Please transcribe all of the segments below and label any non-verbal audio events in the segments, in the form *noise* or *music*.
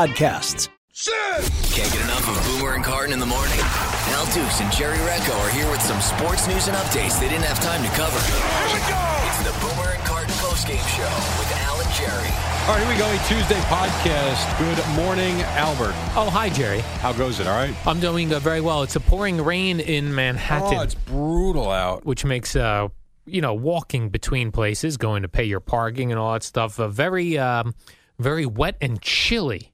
Can't get enough of Boomer and Carton in the morning. Al Dukes and Jerry Recco are here with some sports news and updates they didn't have time to cover. Here we go! It's the Boomer and Carton postgame show with Al and Jerry. All right, here we go. A Tuesday podcast. Good morning, Albert. Oh, hi, Jerry. How goes it? All right. I'm doing uh, very well. It's a pouring rain in Manhattan, Oh, it's brutal out. which makes uh, you know walking between places, going to pay your parking and all that stuff, uh, very, um, very wet and chilly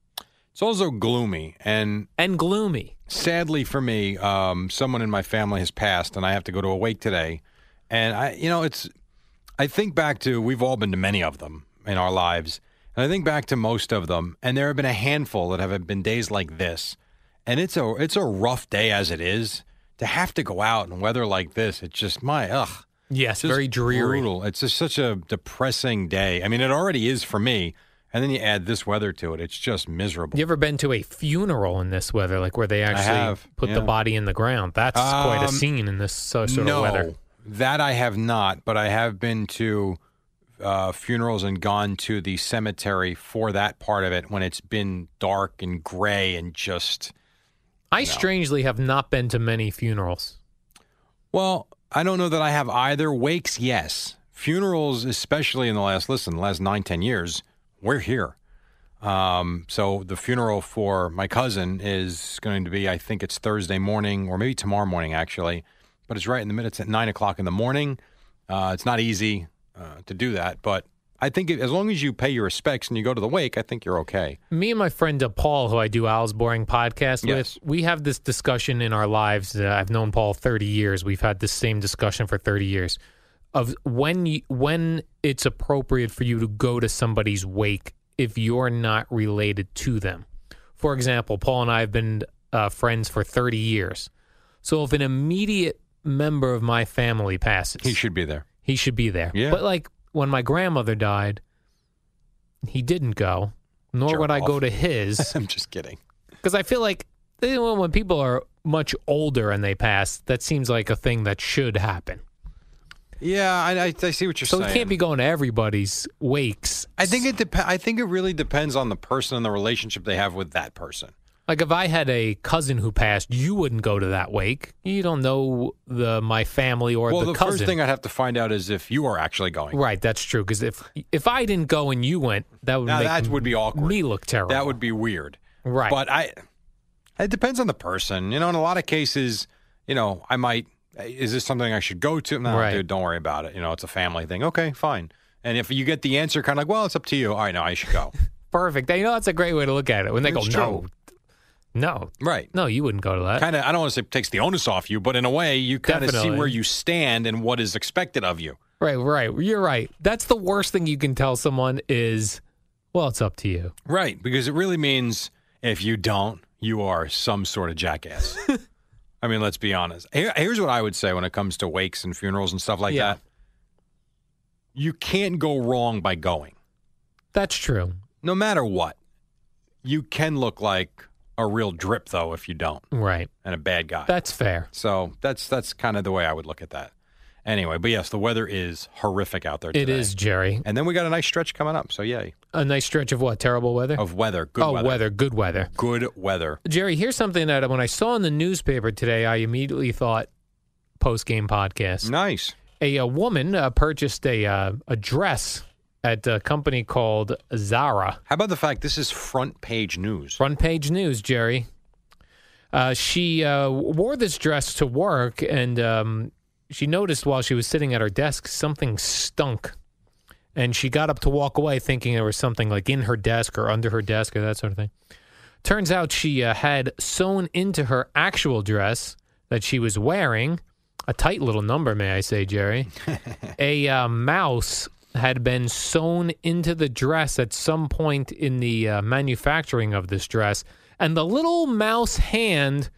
It's also gloomy, and and gloomy. sadly for me, um, someone in my family has passed, and I have to go to a wake today. And I, you know, it's. I think back to we've all been to many of them in our lives, and I think back to most of them, and there have been a handful that have been days like this, and it's a it's a rough day as it is to have to go out in weather like this. It's just my ugh. Yes, very dreary. Brutal. It's just such a depressing day. I mean, it already is for me, and then you add this weather to it. It's just miserable. You ever been to a funeral in this weather, like where they actually put yeah. the body in the ground? That's quite a Um, scene in this uh, sort no, of weather. that I have not, but I have been to uh, funerals and gone to the cemetery for that part of it when it's been dark and gray and just. I strangely have not been to many funerals. Well, I don't know that I have either. Wakes, yes. Funerals, especially in the last listen, the last nine ten years, we're here. Um, so the funeral for my cousin is going to be, I think it's Thursday morning or maybe tomorrow morning actually, but it's right in the middle. It's at nine o'clock in the morning. Uh, it's not easy uh, to do that, but I think it, as long as you pay your respects and you go to the wake, I think you're okay. Me and my friend Paul, who I do Al's Boring podcast Yes. with, we have this discussion in our lives. Uh, I've known Paul 30 years. We've had this same discussion for 30 years of when you, when it's appropriate for you to go to somebody's wake if you're not related to them. For example, Paul and I have been uh, friends for 30 years. So if an immediate member of my family passes, He should be there. he should be there. Yeah. But like when my grandmother died, he didn't go, nor Jerk would I go to his *laughs* I'm just kidding. because I feel like when people are much older and they pass, that seems like a thing that should happen. Yeah, I, I, see what you're saying. So saying. we can't be going to everybody's wakes. I think it dep- I think it really depends on the person and the relationship they have with that person. Like if I had a cousin who passed, you wouldn't go to that wake. You don't know the my family or well, the, the, cousin. first thing I'd have to find out is if you are actually going. right, that's true. Because if if I didn't go and you went, that would Now make that would be awkward. me look terrible. That would be weird. right. But I, it depends on the person. You know, in a lot of cases, you know, I might. Is this something I should go to? No, Right. dude, don't worry about it. You know, it's a family thing. Okay, fine. And if you get the answer, kind of like, well, it's up to you. All right, no, I should go. *laughs* perfect. You know, that's a great way to look at it. When they It's go, no, true. no, right. no, you wouldn't go to that. Kind of. I don't want to say takes the onus off you, but in a way, you kind of see where you stand and what is expected of you. Right, right. You're right. That's the worst thing you can tell someone is, well, it's up to you. Right, because it really means if you don't, you are some sort of jackass. *laughs* I mean, let's be honest. Here, here's what I would say when it comes to wakes and funerals and stuff like Yeah. that. You can't go wrong by going, That's true. no matter what. You can look like a real drip though if you don't, Right. and a bad guy. That's fair. so that's that's kind of the way I would look at that. Anyway, but yes, the weather is horrific out there. Today. It is, Jerry. and then we got a nice stretch coming up. So yay, A nice stretch of what? Terrible weather? of weather, good weather. oh, weather. Good weather. good weather. Jerry, here's something that when I saw in the newspaper today, I immediately thought post game podcast. Nice. A, a woman uh, purchased a uh, a dress at a company called Zara. How about the fact this is front page news? Front page news, Jerry. Uh, she uh, wore this dress to work, and um, she noticed while she was sitting at her desk something stunk. And she got up to walk away, thinking there was something like in her desk or under her desk or that sort of thing. Turns out she uh, had sewn into her actual dress that she was wearing a tight little number, may I say, Jerry. *laughs* a uh, mouse had been sewn into the dress at some point in the uh, manufacturing of this dress, and the little mouse hand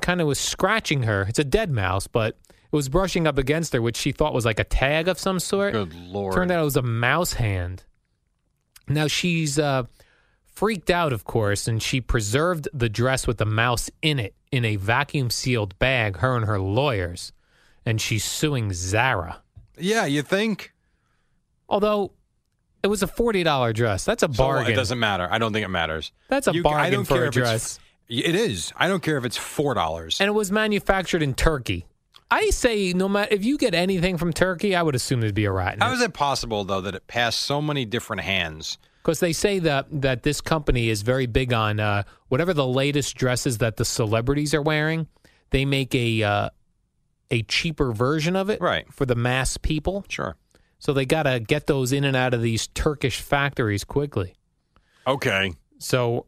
kind of was scratching her. It's a dead mouse, but it was brushing up against her, which she thought was like a tag of some sort. Good lord! Turned out it was a mouse hand. Now she's uh, freaked out, of course, and she preserved the dress with the mouse in it in a vacuum sealed bag, her and her lawyers. And she's suing Zara. Yeah, you think? Although it was a $40 dress. That's a So what? bargain. it doesn't matter. I don't think it matters. That's a You- I bargain don't for care a if it's- dress. It is. I don't care if it's four dollars. and it was manufactured in Turkey. I say no matter if you get anything from Turkey, I would assume there'd be a rat How is it possible though that it passed so many different hands? Because they say that that this company is very big on uh, whatever the latest dresses that the celebrities are wearing. They make a uh, a cheaper version of it, Right. for the mass people. Sure. So they got to get those in and out of these Turkish factories quickly. Okay. So,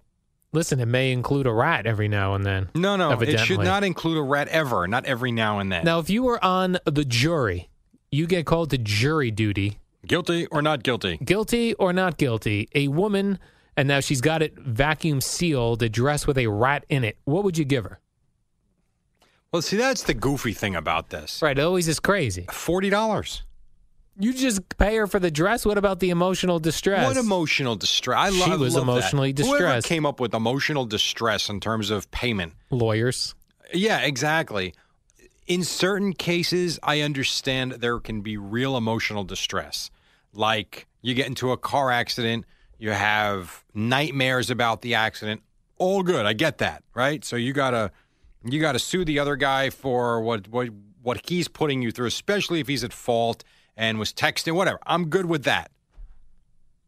listen, it may include a rat every now and then. No, no. It should not include a rat ever. Not every now and then. Now, if you were on the jury, you get called to jury duty Guilty or not guilty? guilty or not guilty, a woman, and now she's got it vacuum sealed, a dress with a rat in it. What would you give her? Well, see, that's the goofy thing about this. Right, it always is crazy. Forty dollars. You just pay her for the dress. What about the emotional distress? What emotional distress? I lo- She was love that. emotionally Whoever distressed. came up with emotional distress in terms of payment? Lawyers. Yeah, exactly. In certain cases, I understand there can be real emotional distress. Like you get into a car accident, you have nightmares about the accident. All good. I get that, right? So you gotta you gotta sue the other guy for what what what he's putting you through, especially if he's at fault and was texting, whatever. I'm good with that.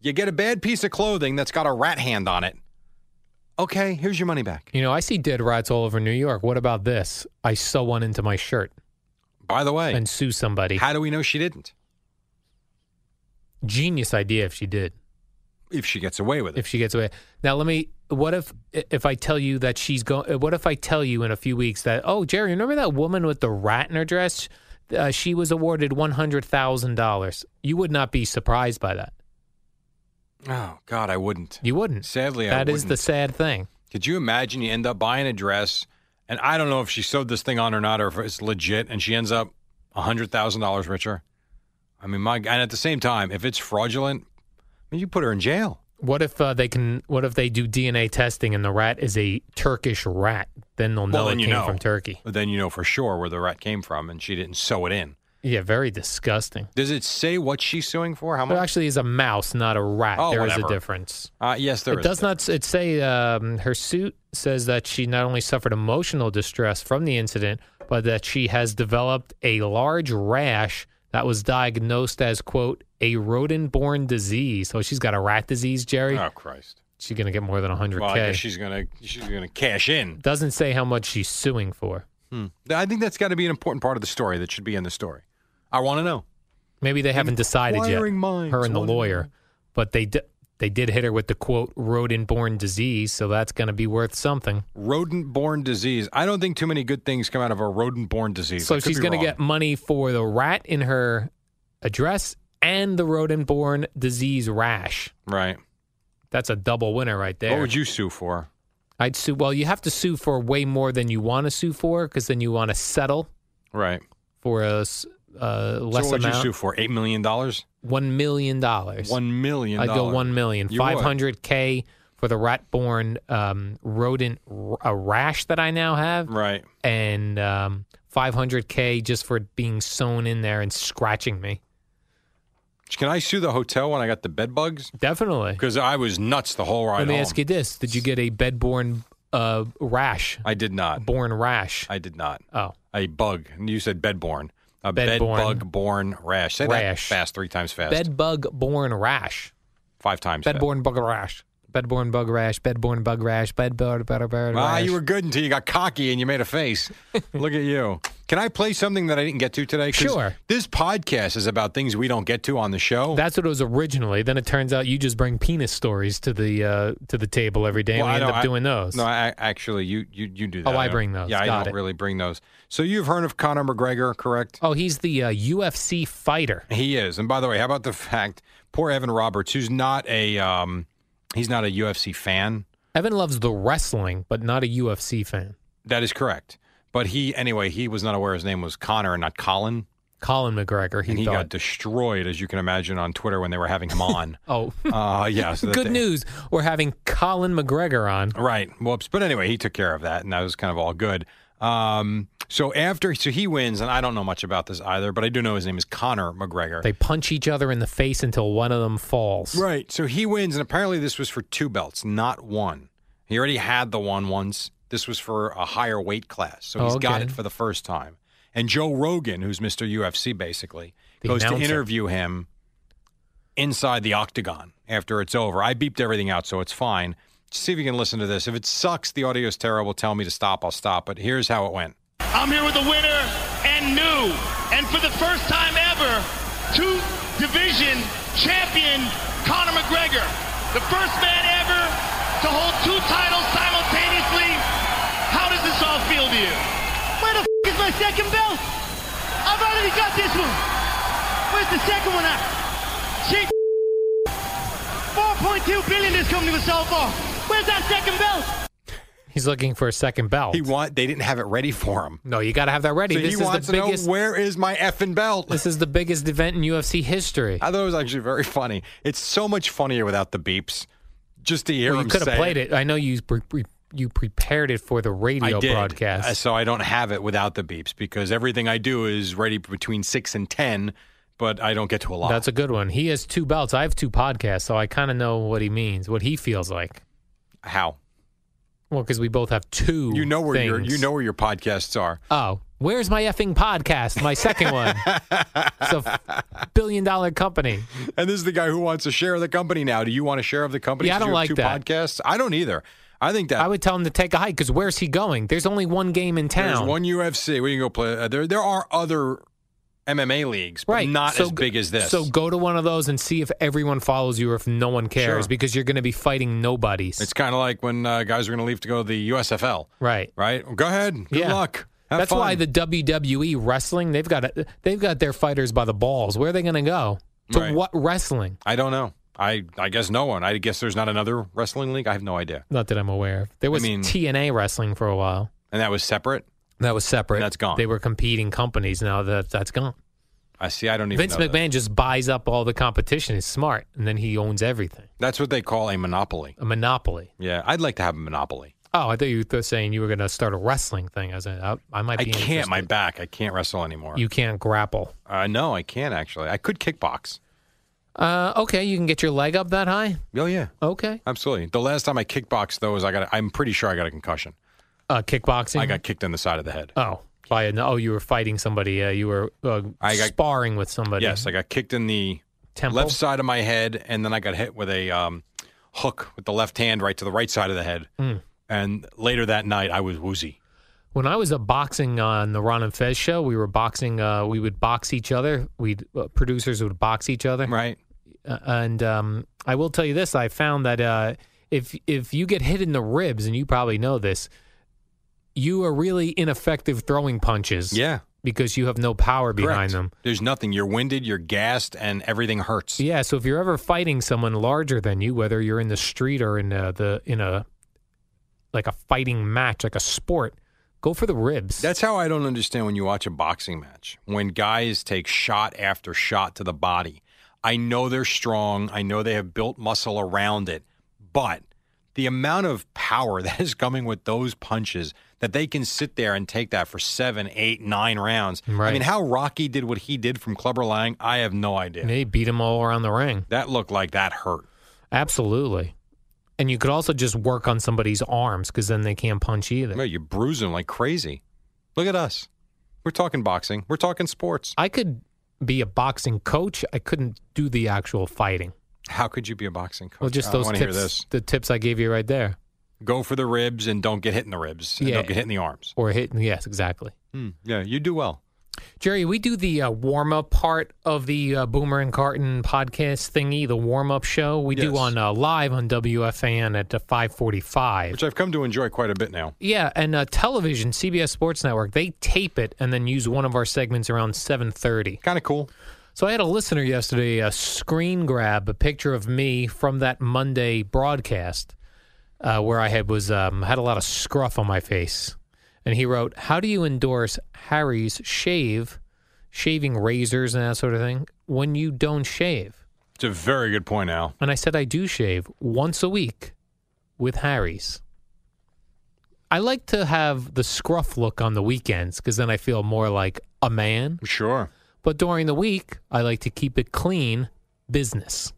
You get a bad piece of clothing that's got a rat hand on it. Okay, here's your money back. You know, I see dead rats all over New York. What about this? I sew one into my shirt By the way, and sue somebody. how do we know she didn't? Genius idea if she did. If she gets away with it. If she gets away. Now, let me. What if if I tell you that she's going? What if I tell you in a few weeks that oh, Jerry, remember that woman with the rat in her dress? Uh, she was awarded one hundred thousand dollars. You would not be surprised by that. Oh God, I wouldn't. You wouldn't. Sadly, I That is the wouldn't. sad thing. Could you imagine you end up buying a dress, and I don't know if she sewed this thing on or not, or if it's legit, and she ends up hundred thousand dollars richer. I mean, my and at the same time, if it's fraudulent, I mean, you put her in jail. What if uh, they can? What if they do DNA testing and the rat is a Turkish rat? Then they'll know well, then it you came know from Turkey. But then you know for sure where the rat came from, and she didn't sew it in. Yeah, very disgusting. Does it say what she's suing for? How It much? actually is a mouse, not a rat. Oh, There is a difference. Uh, yes, there it is. does not. It say um, her suit says that she not only suffered emotional distress from the incident, but that she has developed a large rash that was diagnosed as quote a rodent-borne disease. So she's got a rat disease, Jerry. Oh Christ! She's gonna get more than hundred Well, I guess she's gonna she's gonna cash in. Doesn't say how much she's suing for. Hmm. I think that's got to be an important part of the story that should be in the story. I want to know. Maybe they haven't decided yet. Minds Her and the lawyer, but they di- they did hit her with the quote rodent-borne disease, so that's going to be worth something. Rodent-borne disease. I don't think too many good things come out of a rodent-borne disease. So she's going to get money for the rat in her address and the rodent-borne disease rash. right. That's a double winner right there. What would you sue for? I'd sue. Well, you have to sue for way more than you want to sue for because then you want to settle Right. for a uh, less so what would you sue for? Eight million dollars. One million dollars. One million. I'd go one million. Five hundred k for the rat-borne um, rodent r- a rash that I now have, Right. and um, five hundred k just for it being sewn in there and scratching me. Can I sue the hotel when I got the bed bugs? Definitely. Because I was nuts the whole ride Let me home. ask you this: Did you get a bed-borne uh, rash? I did not. Born rash? I did not. Oh, A bug. You said bedborne. A bed Bedborne. bug born rash. Say Rash. that fast three times fast. Bed bug borne rash. Five times fast. Bedborne bug rash. Bedborne bug rash. Bedborne bug rash. Bedborne bug rash. Ah, you were good until you got cocky and you made a face. *laughs* Look at you. Can I play something that I didn't get to today? Sure. This podcast is about things we don't get to on the show. That's what it was originally. Then it turns out you just bring penis stories to the uh, to the table every day, and we I end up I- doing those. No, I, actually, you you you do that. Oh, I bring those. Yeah, I don't it. really bring those. So you've heard of Conor McGregor, correct? oh, he's the uh, UFC fighter. He is. And by the way, how about the fact poor Evan Roberts, who's not a um, he's not a UFC fan. Evan loves the wrestling, but not a UFC fan. That is correct. But he anyway, he was not aware his name was Conor and not Colin, Colin McGregor. He and he thought. got destroyed, as you can imagine, on Twitter when they were having him on. *laughs* oh, uh, yeah. So *laughs* good they- news. We're having Colin McGregor on. Right. Whoops. But anyway, he took care of that, and that was kind of all good. Um, so after, so he wins, and I don't know much about this either, but I do know his name is Conor McGregor. They punch each other in the face until one of them falls. Right. So he wins, and apparently this was for two belts, not one. He already had the one once. This was for a higher weight class, so he's Oh, got it for the first time. And Joe Rogan, who's Mr. UFC basically, The goes to interview him inside the octagon after it's over. I beeped everything out, so it's fine. See if you can listen to this. If it sucks, the audio is terrible. Tell me to stop. I'll stop. But here's how it went. I'm here with the winner and new, and for the first time ever, two division champion Conor McGregor, the first man ever to hold two titles simultaneously. How does this all feel to you? Where the f- is my second belt? I've already got this one. Where's the second one at? Shit. 4.2 billion this company was sold for. Where's that second belt? He's looking for a second belt. He want they didn't have it ready for him. no, you got to have that ready. So this he is wants the to biggest. know where is my effing belt. This is the biggest event in UFC history. I thought it was actually very funny. It's so much funnier without the beeps. Just to hear Well, you could have played it. I know you pre- pre- you prepared it for the radio I did, broadcast. uh, so I don't have it without the beeps because everything I do is ready between six and ten, but I don't get to a lot. That's a good one. He has two belts. I have two podcasts, so I kind of know what he means, what he feels like. how Well, because we both have two. you know where your you know where your podcasts are. Oh, where's my effing podcast? My second one. *laughs* it's a billion dollar company. And this is the guy who wants a share of the company now. Do you want a share of the company? Yeah, I don't like two that. podcasts. I don't either. I think that I would tell him to take a hike because where's he going? There's only one game in town. there's one UFC. We can go play. Uh, there there are other MMA leagues, but right, not So as big as this. So go to one of those and see if everyone follows you or if no one cares Sure. because you're going to be fighting nobodies. It's kind of like when uh, guys are going to leave to go to the USFL, right. right? Well, go ahead. Good Yeah. luck. Have That's fun. why the WWE wrestling they've got a, they've got their fighters by the balls. Where are they going to go? To Right. what wrestling? I don't know. I I guess no one. I guess there's not another wrestling league. I have no idea. Not that I'm aware of. There was mean- TNA wrestling for a while. And that was separate. That was separate. That's gone. They were competing companies. Now that that's gone. I see. I don't even. Vince know that. McMahon just buys up all the competition. He's smart, and then he owns everything. That's what they call a monopoly. A monopoly. Yeah, I'd like to have a monopoly. Oh, I thought you were saying you were going to start a wrestling thing. I was, I, I might I be. can't. My back. I can't wrestle anymore. You can't grapple. Uh, no, I can't actually. I could kickbox. Uh, okay, you can get your leg up that high. Oh yeah, Okay. absolutely. The last time I kickboxed though was I got. A, I'm pretty sure I got a concussion. Uh, kickboxing. I got kicked in the side of the head. Oh, by a, oh, you were fighting somebody. Uh, you were uh, I got- sparring with somebody. Yes, I got kicked in the Temple? left side of my head, and then I got hit with a um, hook with the left hand right to the right side of the head. Hmm. And later that night, I was woozy. When I was uh, boxing on the Ron and Fez show, we were boxing. Uh, we would box each other. We uh, producers would box each other. Right. Uh, and um, I will tell you this: I found that uh, if if you get hit in the ribs, and you probably know this, you are really ineffective throwing punches. Yeah. because you have no power behind Correct. them. There's nothing. You're winded. You're gassed, and everything hurts. Yeah, so if you're ever fighting someone larger than you, whether you're in the street or in uh, the in a like a fighting match, like a sport, go for the ribs. That's how I don't understand when you watch a boxing match. When guys take shot after shot to the body. I know they're strong. I know they have built muscle around it. But the amount of power *laughs* that is coming with those punches that they can sit there and take that for seven, eight, nine rounds. I mean, how Rocky did what he did from Clubber Lang, I have no idea. they beat him all around the ring. That looked like that hurt. Absolutely. And you could also just work on somebody's arms because then they can't punch either. Well, You bruise them like crazy. Look at us. We're talking boxing. We're talking sports. I could be a boxing coach. I couldn't do the actual fighting. How could you be a boxing coach? Well, just those tips. this. The tips I gave you right there, Go for the ribs and don't get hit in the ribs. And Yeah. Don't get hit in the arms. or hitting. Yes, exactly. Hmm. Yeah, you do well. Jerry, we do the uh, warm up part of the uh, Boomer and Carton podcast thingy, the warm up show. We do on uh, live on WFAN at uh, five forty five. Which I've come to enjoy quite a bit now. Yeah, and uh, television, CBS Sports Network, they tape it and then use one of our segments around seven thirty. Kind of cool. So I had a listener yesterday uh, screen grab a picture of me from that Monday broadcast uh, where I had was um, had a lot of scruff on my face, and he wrote, "How do you endorse Harry's shave, shaving razors and that sort of thing when you don't shave?" It's a very good point, Al. And I said, "I do shave once a week with Harry's." I like to have the scruff look on the weekends because then I feel more like a man. Sure. But during the week, I like to keep it clean business.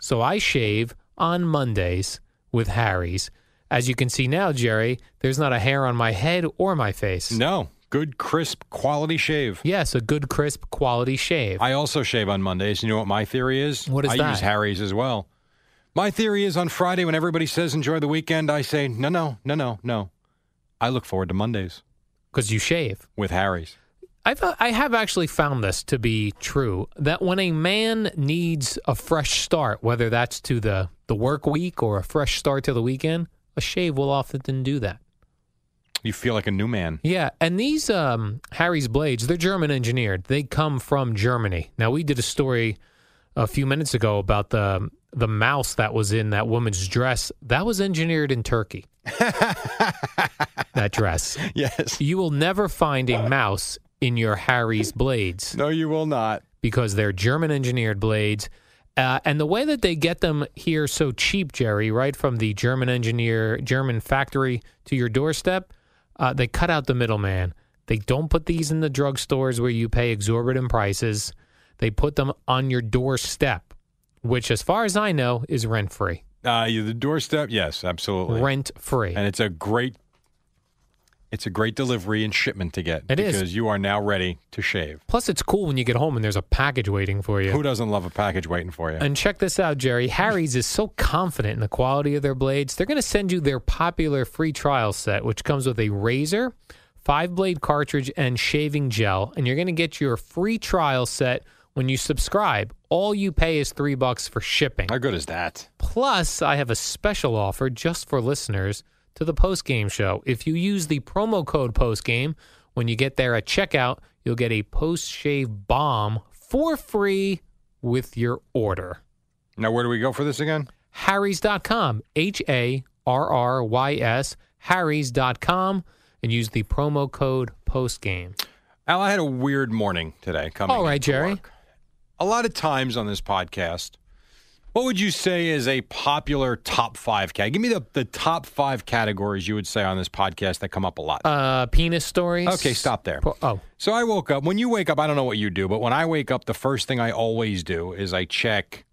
So I shave on Mondays with Harry's. As you can see now, Jerry, there's not a hair on my head or my face. No. Good, crisp, quality shave. Yes, a good, crisp, quality shave. I also shave on Mondays. You know what my theory is? What is I that? use Harry's as well. My theory is on Friday when everybody says enjoy the weekend, I say no, no, no, no, no. I look forward to Mondays Because you shave. with Harry's. I've, I have actually found this to be true that when a man needs a fresh start, whether that's to the, the work week or a fresh start to the weekend, a shave will often do that. You feel like a new man. Yeah, and these um, Harry's blades, they're German engineered. They come from Germany. Now we did a story a few minutes ago about the the mouse that was in that woman's dress. That was engineered in Turkey. *laughs* that dress. Yes. You will never find a mouse in your Harry's blades No, you will not. because they're German engineered blades. Uh, and the way that they get them here so cheap, Jerry, right from the German engineer, German factory to your doorstep, uh, they cut out the middleman. They don't put these in the drugstores where you pay exorbitant prices. They put them on your doorstep, which, as far as I know, is rent free. Uh, the doorstep, yes, absolutely. Rent free. and it's a great, it's a great delivery and shipment to get It is. because you are now ready to shave. Plus, it's cool when you get home and there's a package waiting for you. Who doesn't love a package waiting for you? And check this out, Jerry. Harry's is so confident in the quality of their blades, they're going to send you their popular free trial set, which comes with a razor, five blade cartridge, and shaving gel. And you're going to get your free trial set when you subscribe. All you pay is three bucks for shipping. How good is that? Plus, I have a special offer just for listeners to the postgame show. If you use the promo code postgame, when you get there at checkout, you'll get a post shave balm for free with your order. Now, where do we go for this again? Harrys.com, H A R R Y S, Harrys.com, and use the promo code postgame. Al, I had a weird morning today. Coming All right, Jerry. work. A lot of times on this podcast, what would you say is a popular top five cat? Give me the, the top five categories you would say on this podcast that come up a lot. Uh, penis stories. Okay, stop there. Po- oh, So I woke up. When you wake up, I don't know what you do, but when I wake up, the first thing I always do is I check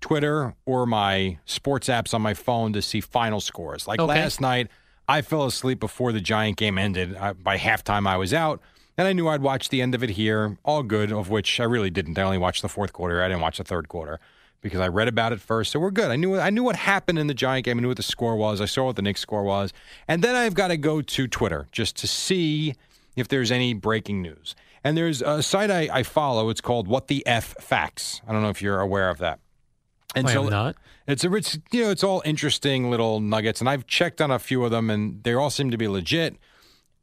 Twitter or my sports apps on my phone to see final scores. Like Okay. last night, I fell asleep before the Giant game ended. I, by halftime, I was out, and I knew I'd watch the end of it here. All good, of which I really didn't. I only watched the fourth quarter. I didn't watch the third quarter because I read about it first. So we're good. I knew I knew what happened in the Giant game. I knew what the score was. I saw what the Knicks score was, and then I've got to go to Twitter just to see if there's any breaking news. And there's a site I, I follow. It's called What the F Facts. I don't know if you're aware of that. And I am not. It's a it's you know it's all interesting little nuggets, and I've checked on a few of them, and they all seem to be legit.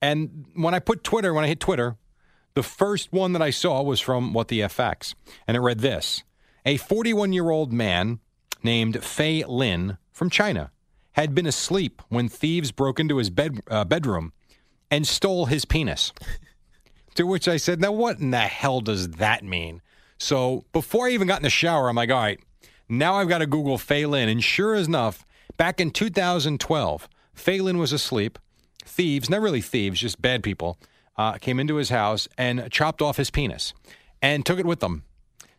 And when I put Twitter, when I hit Twitter, the first one that I saw was from What the F Facts, and it read this: A 41 year old man named Fei Lin from China had been asleep when thieves broke into his bed uh, bedroom and stole his penis. to which I said, "Now what in the hell does that mean?" So before I even got in the shower, I'm like, "All right." Now I've got to Google Fei Lin. And sure enough, back in 2012, Fei Lin was asleep. Thieves, not really thieves, just bad people, uh, came into his house and chopped off his penis and took it with them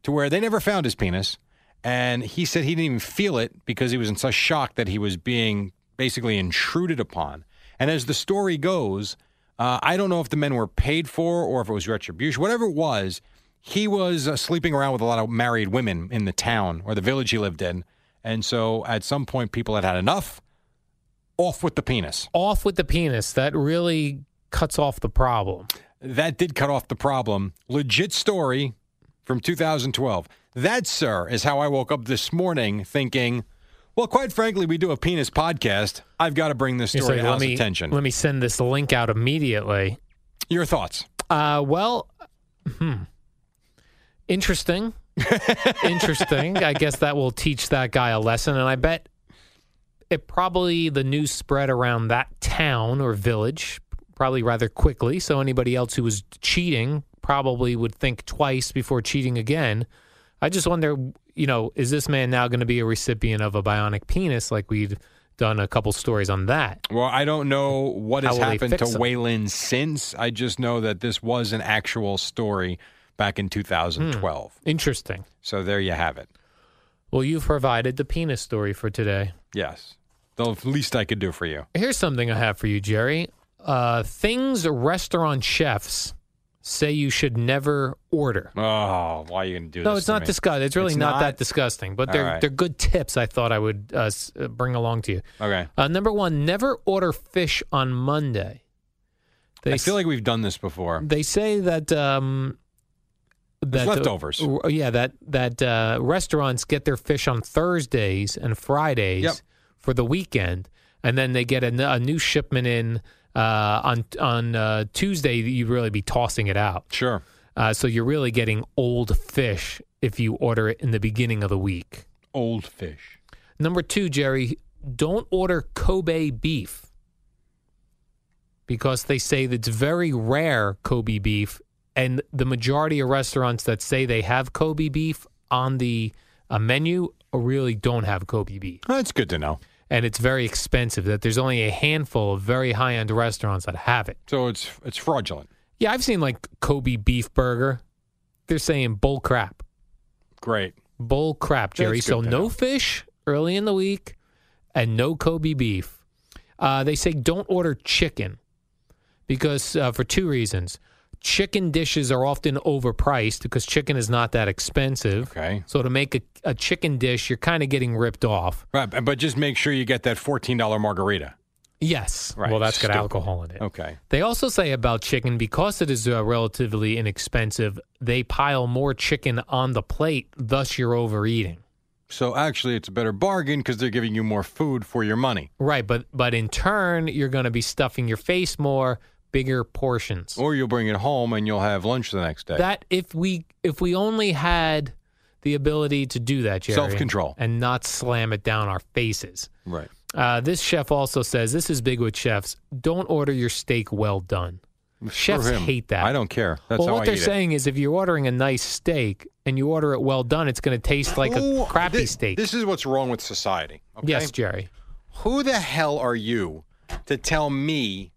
to where they never found his penis. And he said he didn't even feel it because he was in such shock that he was being basically intruded upon. And as the story goes, Uh, I don't know if the men were paid for or if it was retribution. Whatever it was, he was uh, sleeping around with a lot of married women in the town or the village he lived in. And so at some point, people had had enough. Off with the penis. Off with the penis. That really cuts off the problem. That did cut off the problem. Legit story from 2012. That, sir, is how I woke up this morning thinking, well, quite frankly, we do a penis podcast. I've got to bring this story to me attention. let me send this link out immediately. Your thoughts? Uh, well, hmm. interesting. *laughs* interesting. I guess that will teach that guy a lesson, and I bet it probably the news spread around that town or village probably rather quickly. So anybody else who was cheating probably would think twice before cheating again. I just wonder, you know, is this man now going to be a recipient of a bionic penis like we've done a couple stories on that? Well, I don't know what How has happened to him? Waylon since. I just know that this was an actual story back in 2012. Interesting. So there you have it. Well, you've provided the penis story for today. Yes. The least I could do for you. Here's something I have for you, Jerry. Uh, things restaurant chefs say you should never order. Oh, why are you going to do this? No, it's not me? disgusting. It's really It's not, not? that disgusting, but they're right. they're good tips. I thought I would uh, uh, bring along to you. Okay. Uh, number one, never order fish on Monday. They I feel like we've done this before. they say that um, that uh, leftovers. r- yeah, that that uh, restaurants get their fish on Thursdays and Fridays Yep. for the weekend, and then they get a new shipment in uh, on on uh, Tuesday. You'd really be tossing it out. Sure. Uh, so you're really getting old fish if you order it in the beginning of the week. Old fish. Number two, Jerry, don't order Kobe beef because they say that it's very rare Kobe beef, and the majority of restaurants that say they have Kobe beef on the uh, menu really don't have Kobe beef, That's good to know. And it's very expensive. That there's only a handful of very high end restaurants that have it. So it's it's fraudulent. Yeah, I've seen like Kobe beef burger. They're saying bull crap. Great. Bull crap, Jerry. So no know. fish early in the week and no Kobe beef. Uh, they say don't order chicken because uh, for two reasons. Chicken dishes are often overpriced because chicken is not that expensive. Okay. So to make a, a chicken dish, you're kind of getting ripped off. Right, but just make sure you get that fourteen dollar margarita. Yes. Right, Well, that's got stupid. alcohol in it. Okay. They also say about chicken because it is uh, relatively inexpensive, they pile more chicken on the plate, thus you're overeating. So actually, it's a better bargain because they're giving you more food for your money, Right, but but in turn, you're going to be stuffing your face more, bigger portions. or you'll bring it home and you'll have lunch the next day. That if we if we only had the ability to do that, Jerry, Self-control. and not slam it down our faces. right. Uh, this chef also says this is big with chefs. Don't order your steak well done. Chefs him. hate that. I don't care. That's well, what I they're saying is if you're ordering a nice steak and you order it well done, it's going to taste like Who- a crappy thi- steak. This is what's wrong with society. Okay? Yes, Jerry. Who the hell are you to tell me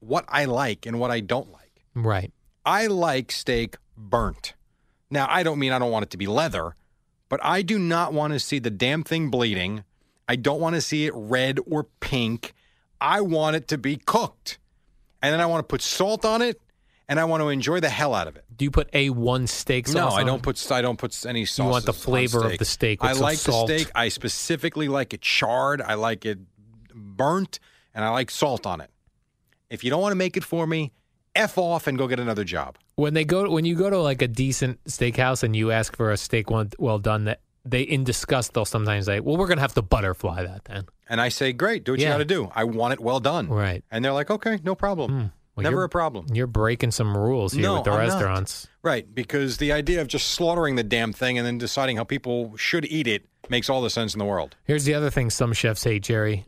what I like and what I don't like? Right. I like steak burnt. Now, I don't mean I don't want it to be leather, but I do not want to see the damn thing bleeding. I don't want to see it red or pink. I want it to be cooked. And then I want to put salt on it and I want to enjoy the hell out of it. Do you put a one steak sauce? No, I don't put I don't put any sauce. You want the flavor of the steak with I like the steak. I specifically like it charred. I like it burnt, and I like salt on it. If you don't want to make it for me, f off and go get another job. when they go when you go to like a decent steakhouse and you ask for a steak well, well done that they in disgust they'll sometimes say well we're gonna have to butterfly that then And I say, great, do what you Yeah. got to do. I want it well done. Right. And they're like, okay, no problem. Hmm. Well, Never you're- a problem. you're breaking some rules here No, with the I'm not. restaurants Right. Because the idea of just slaughtering the damn thing and then deciding how people should eat it makes all the sense in the world. here's the other thing some chefs hate jerry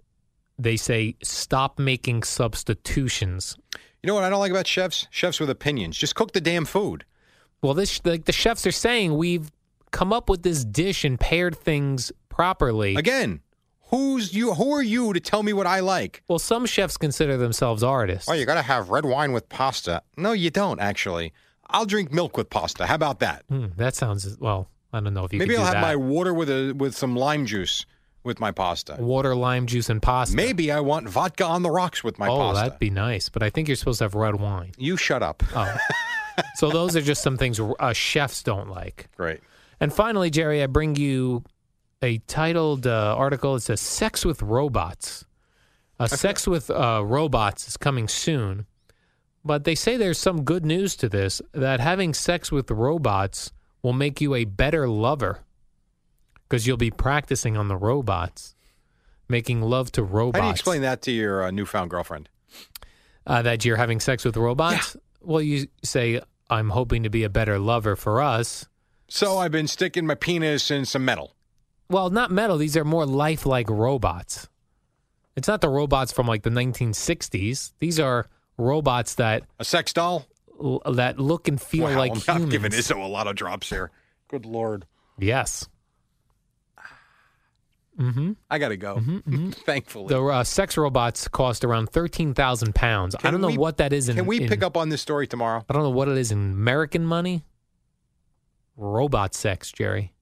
they say stop making substitutions You know what I don't like about chefs? Chefs with opinions. Just cook the damn food. well this like the chefs are saying we've come up with this dish and paired things properly Again, who's you? Who are you to tell me what I like? well some chefs consider themselves artists Oh, you got to have red wine with pasta. No, you don't actually. I'll drink milk with pasta. How about that? Hmm, that sounds well i don't know if you Maybe I'll have that. my water with a with some lime juice with my pasta. Water, lime juice, and pasta. Maybe I want vodka on the rocks with my pasta. oh, pasta. that'd be nice. But I think you're supposed to have red wine. You shut up. Oh. *laughs* so those are just some things uh, chefs don't like. Great. And finally, Jerry, I bring you a titled uh, article. It says "Sex with Robots." Uh, sex with uh, robots is coming soon, but they say there's some good news to this. That having sex with robots will make you a better lover because you'll be practicing on the robots, making love to robots. How do you explain that to your uh, newfound girlfriend? uh, that you're having sex with robots? Well, you say, I'm hoping to be a better lover for us. So I've been sticking my penis in some metal. Well, not metal. These are more lifelike robots. It's not the robots from like the 1960s. These are robots that A sex doll? that look and feel wow, like I'm humans. giving Izzo a lot of drops here. Good lord. Yes. Mm-hmm. I got to go. *laughs* Thankfully. The uh, sex robots cost around thirteen thousand pounds. I don't know we- what that is in. Can we in- pick up on this story tomorrow? I don't know what it is in American money. Robot sex, Jerry.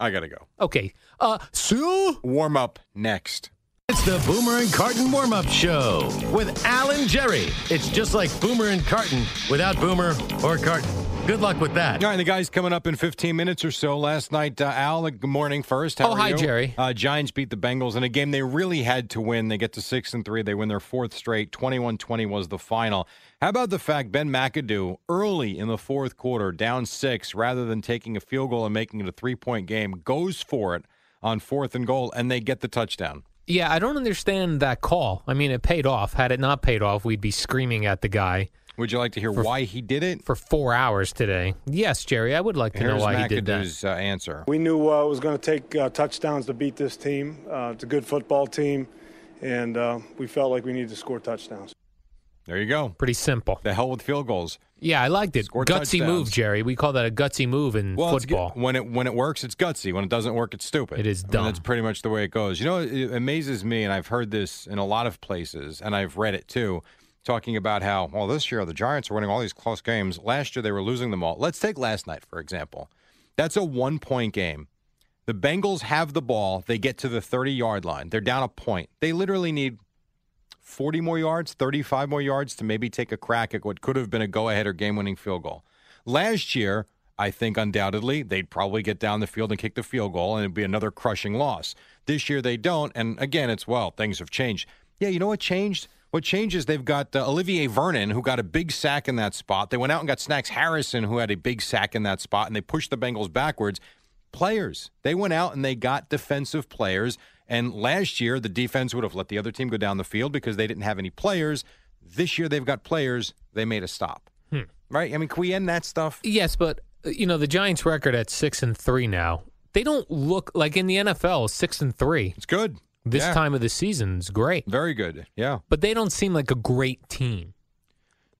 I got to go. Okay. Uh, so Warm up next. It's the Boomer and Carton warm up show with Alan Jerry. It's just like Boomer and Carton without Boomer or Carton. Good luck with that. All right, the guy's coming up in 15 minutes or so. Last night, uh, Al, good morning first. How Oh, are hi, you? Jerry. Uh, Giants beat the Bengals in a game they really had to win. They get to 6 and 3. They win their fourth straight. 21 20 was the final. How about the fact Ben McAdoo, early in the fourth quarter, down six, rather than taking a field goal and making it a three point game, goes for it on fourth and goal, and they get the touchdown? Yeah, I don't understand that call. I mean, it paid off. Had it not paid off, we'd be screaming at the guy Would you like to hear why he did it? for four hours today. Yes, Jerry, I would like to Here's know why he did that. McAdoo's uh, answer. We knew uh, it was going to take uh, touchdowns to beat this team. Uh, it's a good football team, and uh, we felt like we needed to score touchdowns. There you go. Pretty simple. The hell with field goals. Yeah, I liked it. Score gutsy touchdowns. move, Jerry. We call that a gutsy move in Well, football. good. when it when it works, it's gutsy. When it doesn't work, it's stupid. It is I mean, dumb. that's pretty much the way it goes. You know, it amazes me, and I've heard this in a lot of places, and I've read it too, talking about how well this year the Giants are winning all these close games. Last year they were losing them all. Let's take last night for example. That's a one point game. The Bengals have the ball. They get to the 30 yard line. They're down a point. They literally need 40 more yards, 35 more yards to maybe take a crack at what could have been a go ahead or game winning field goal. Last year, I think undoubtedly they'd probably get down the field and kick the field goal and it'd be another crushing loss. This year they don't. And again, it's well, things have changed. Yeah, you know what changed? What changes? they've got uh, Olivier Vernon, who got a big sack in that spot. They went out and got Snacks Harrison, who had a big sack in that spot, and they pushed the Bengals backwards. Players. They went out and they got defensive players. And last year, the defense would have let the other team go down the field because they didn't have any players. This year, they've got players. They made a stop. Right? I mean, can we end that stuff? yes, but uh, you know the Giants' record at six and three now. They don't look like in the NFL six and three. It's good. This Yeah. time of the season is great, Very good. Yeah. but they don't seem like a great team.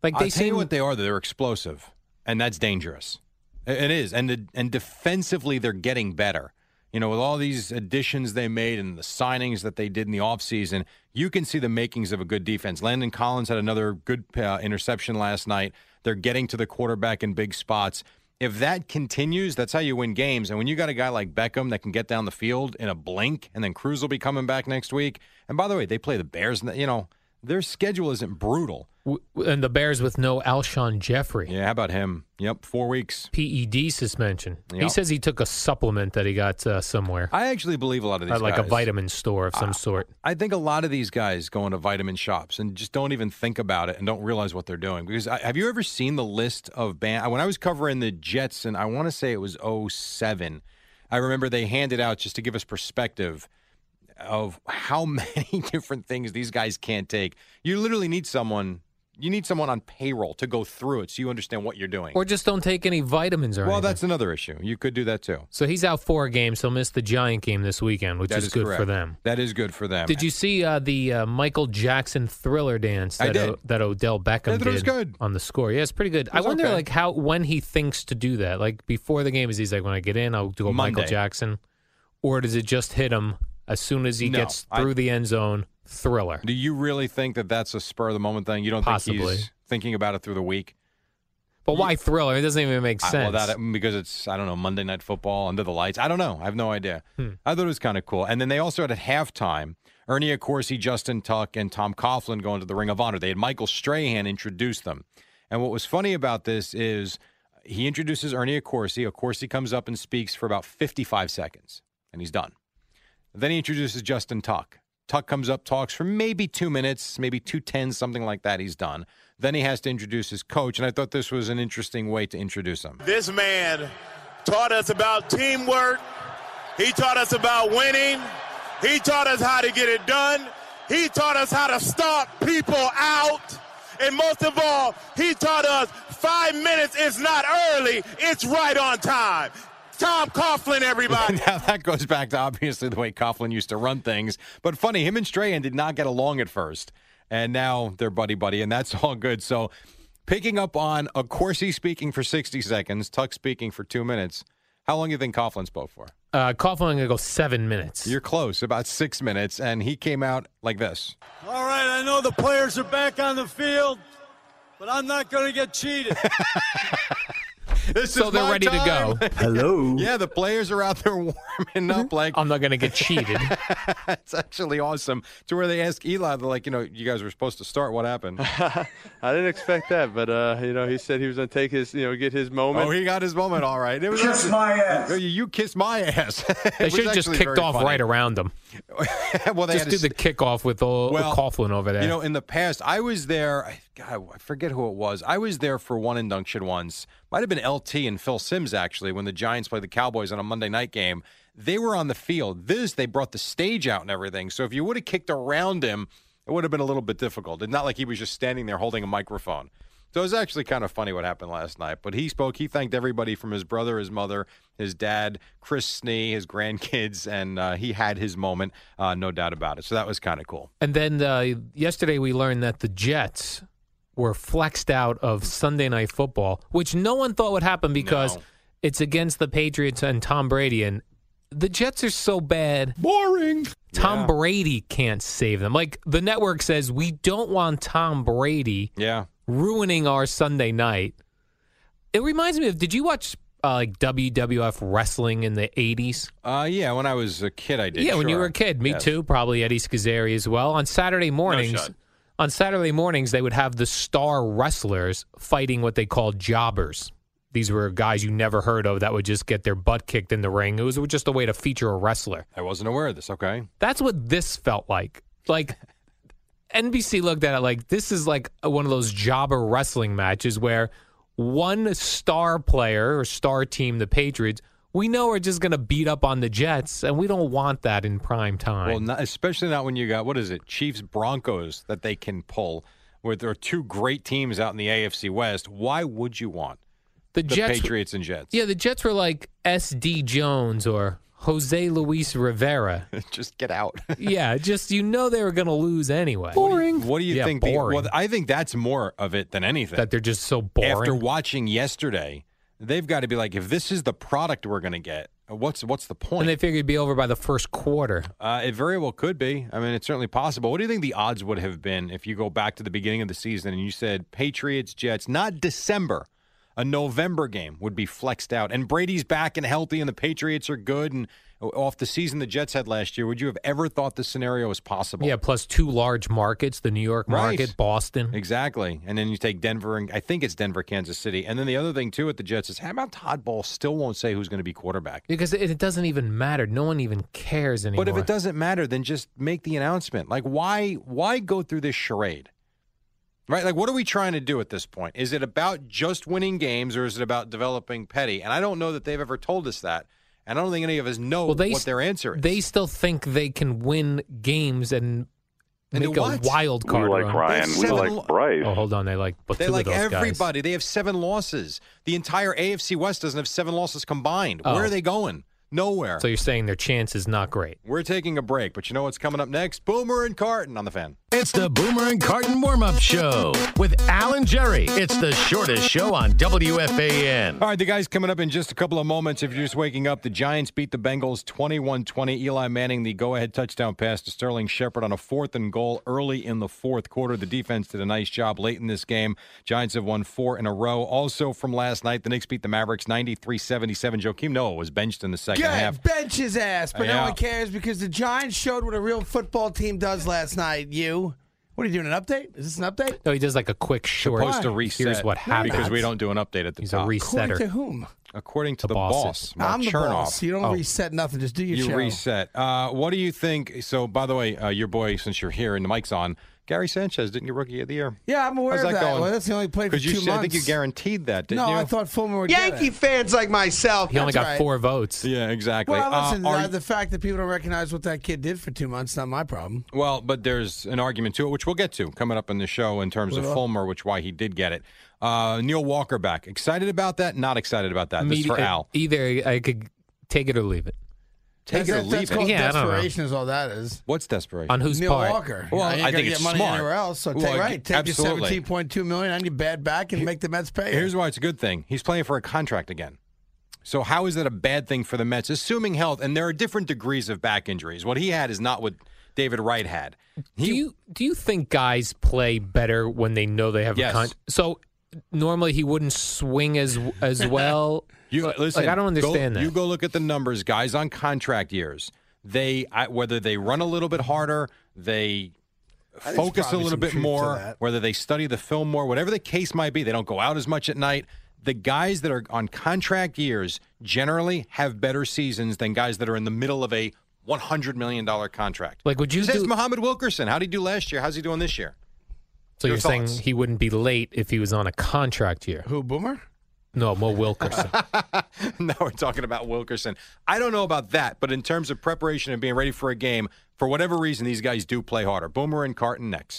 Like they I'll tell you seem what they are. They're explosive, and that's dangerous. It it is, and the, and defensively they're getting better. You know, with all these additions they made and the signings that they did in the offseason, you can see the makings of a good defense. Landon Collins had another good uh, interception last night. They're getting to the quarterback in big spots. If that continues, that's how you win games. And when you got a guy like Beckham that can get down the field in a blink, and then Cruz will be coming back next week. And by the way, they play the Bears. You know, their schedule isn't brutal. and the Bears with no Alshon Jeffery. Yeah, how about him? Yep, four weeks. PED suspension. He says he took a supplement that he got uh, somewhere, I actually believe a lot of these at like a vitamin store of some sort. I think a lot of these guys go into vitamin shops and just don't even think about it and don't realize what they're doing. Because I, have you ever seen the list of band? When I was covering the Jets, and I want to say it was 07, I remember they handed out just to give us perspective of how *laughs* many different things these guys can't take. You literally need someone. You need someone on payroll to go through it so you understand what you're doing. Or just don't take any vitamins or well, anything. that's another issue. You could do that too. So he's out four games. He'll miss the Giant game this weekend, which That is, is good correct. for them. That is good for them. Did you see uh, the uh, Michael Jackson Thriller dance I that did. That Odell Beckham thought it was did good. on the score? Yeah, it's pretty good. I was wonder okay. like how when he thinks to do that. Like before the game, is he's like when I get in, I'll do a Michael Monday. Jackson, or does it just hit him as soon as he No, gets I- through the end zone? Thriller. Do you really think that that's a spur of the moment thing? You don't think he's thinking about it through the week? But why thriller? It doesn't even make I- sense. well, that because it's I don't know Monday Night Football under the lights. I don't know. I have no idea. Hmm. I thought it was kind of cool. And then they also had at halftime Ernie Accorsi, Justin Tuck, and Tom Coughlin going to the Ring of Honor. They had Michael Strahan introduce them. And what was funny about this is he introduces Ernie Accorsi. Accorsi comes up and speaks for about 55 seconds, and he's done. Then he introduces Justin Tuck. Tuck comes up, talks for maybe two minutes, maybe two ten, something like that. He's done. Then he has to introduce his coach, and I thought this was an interesting way to introduce him. This man taught us about teamwork. He taught us about winning. He taught us how to get it done. He taught us how to stop people out. And most of all, he taught us five minutes is not early, it's right on time. Tom Coughlin, everybody. *laughs* now that goes back to obviously the way Coughlin used to run things. But funny, him and Strahan did not get along at first, and now they're buddy buddy, and that's *laughs* all good. So, picking up on Accorsi speaking for sixty seconds, Tuck speaking for two minutes. How long do you think Coughlin spoke for? uh, Coughlin going to go seven minutes. You're close, about six minutes, and he came out like this. All right, I know the players are back on the field, but I'm not going to get cheated. *laughs* This So is they're my ready to go. Hello. *laughs* yeah, the players are out there *laughs* warming up like I'm not going to get *laughs* cheated. it's actually awesome. To where they ask Eli, they're like, you know, you guys were supposed to start. What happened? I didn't expect that, but uh, you know, he said he was going to take his, you know, get his moment. Oh, he got his moment, all right. It was Kiss my ass. You, you kissed my ass. They should have just kicked off right around them. well, they Just had do to the kickoff with old Well, Coughlin over there. You know, in the past, I was there. I, God, I forget who it was. I was there for one induction once. Might have been LT and Phil Simms actually when the Giants played the Cowboys on a Monday night game. They were on the field. This they brought the stage out and everything. So if you would have kicked around him, it would have been a little bit difficult. It's not like he was just standing there holding a microphone. So it was actually kind of funny what happened last night. But he spoke. He thanked everybody from his brother, his mother, his dad, Chris Snee, his grandkids, and uh, he had his moment, uh, no doubt about it. So that was kind of cool. And then uh, yesterday we learned that the Jets were flexed out of Sunday Night Football, which no one thought would happen because No. it's against the Patriots and Tom Brady. And the Jets are so bad. Boring. Tom Yeah. Brady can't save them. Like the network says, we don't want Tom Brady Yeah. ruining our Sunday night. It reminds me of did you watch uh, like WWF wrestling in the 80s? Uh, yeah, when I was a kid, I did. Yeah, when you were a kid. Me Yes. too. Probably Eddie Scozzare as well. On Saturday mornings, shot. On Saturday mornings, they would have the star wrestlers fighting what they called jobbers. These were guys you never heard of that would just get their butt kicked in the ring. It was just a way to feature a wrestler. I wasn't aware of this. Okay. That's what this felt like. Like *laughs* NBC looked at it like this is like one of those jobber wrestling matches where one star player or star team, the Patriots, we know we're just going to beat up on the Jets, and we don't want that in prime time. Well, not, especially not when you got what is it, Chiefs Broncos that they can pull. Where there are two great teams out in the AFC West. Why would you want the the Jets, Patriots and Jets? yeah, the Jets were like S.D. Jones or Jose Luis Rivera. *laughs* just get out. *laughs* yeah, just you know they were going to lose anyway. Boring. What do you Yeah, think? the- boring. well, I think that's more of it than anything. that they're just so boring. After watching yesterday, they've got to be like, if this is the product we're going to get, what's what's the point? and they figured it'd be over by the first quarter. Uh, it very well could be. I mean, it's certainly possible. What do you think the odds would have been if you go back to the beginning of the season and you said Patriots, Jets, not December, a November game would be flexed out, and Brady's back and healthy, and the Patriots are good, and off the season the Jets had last year? Would you have ever thought this scenario was possible? Yeah, plus two large markets, the New York Right. market, Boston. Exactly. And then you take Denver, and I think it's Denver, Kansas City. And then the other thing, too, at the Jets is how about Todd Bowles still won't say who's going to be quarterback? Because it, it doesn't even matter. No one even cares anymore. But if it doesn't matter, then just make the announcement. Like, why why go through this charade? Right? Like, what are we trying to do at this point? Is it about just winning games or is it about developing Petty? And I don't know that they've ever told us that. And I don't think any of us know well, they, what their answer is. They still think they can win games and And make do a what? wild card we like run. Ryan. We seven like lo- Bryce. Oh, hold on. They like, but they two like of those guys. everybody. They have seven losses. The entire AFC West doesn't have seven losses combined. Oh. Where are they going? Nowhere. So you're saying their chance is not great. We're taking a break, but you know what's coming up next? Boomer and Carton on the fan. It's the Boomer and Carton warm up show with Al and Jerry. It's the shortest show on WFAN. All right, the guys coming up in just a couple of moments. If you're just waking up, the Giants beat the Bengals 21 20. Eli Manning, the go ahead touchdown pass to Sterling Shepard on a fourth and goal early in the fourth quarter. The defense did a nice job late in this game. Giants have won four in a row. Also from last night, the Knicks beat the Mavericks 93 77. Joakim Noah was benched in the second Good. half. Bench his ass, but Yeah. no one cares because the Giants showed what a real football team does last night. You. What are you doing? An update? Is this an update? No, he does like a quick short. Supposed to reset. Here's what happened. Because we don't do an update at the He's a top. resetter. According to whom? According to the, bosses. boss, Mark I'm the Chernoff. boss. You don't Oh. reset nothing. Just do your you show. reset. Uh, what do you think? So, by the way, uh, your boy, since you're here and the mic's on, Gary Sanchez didn't get Rookie of the Year. Yeah, I'm aware How's of that that. going? Well, that's the only played for Because two you, said- months. I think you guaranteed that, didn't no, you? I thought Fulmer would Yankee get it. fans like myself. He only got right. four votes. yeah, exactly. Well, Uh, listen, uh, you- the fact that people don't recognize what that kid did for two months not my problem. well, but there's an argument to it, which we'll get to coming up in the show in terms We of. Fulmer, which why he did get it. Uh, Neil Walker back. Excited about that? Not excited about that. This is for Al. Either I could take it or leave it. Take it or that's, leave that's it. called Yeah, I don't know. desperation is all that is. What's desperation? On whose Neil part? Walker. Well, I ain't I gonna think get it's money smart. anywhere else. So Well, take I- right, take absolutely. your seventeen point two million on your bad back and make the Mets pay. it. Here's why it's a good thing. He's playing for a contract again. So how is that a bad thing for the Mets? Assuming health, and there are different degrees of back injuries. What he had is not what David Wright had. He, do you do you think guys play better when they know they have Yes. a con? So normally he wouldn't swing as as *laughs* well. You Like, listen. I don't understand go, that. You go look at the numbers. Guys on contract years, they I, whether they run a little bit harder, they focus a little bit more, whether they study the film more, whatever the case might be. They don't go out as much at night. The guys that are on contract years generally have better seasons than guys that are in the middle of a one hundred million dollar contract. Like, would you Just ask do- Muhammad Wilkerson? How did he do last year? How's he doing this year? so your you're saying he wouldn't be late if he was on a contract year? Who Boomer? No, Mo Wilkerson. *laughs* now we're talking about Wilkerson. I don't know about that, but in terms of preparation and being ready for a game, for whatever reason, these guys do play harder. Boomer and Carton next.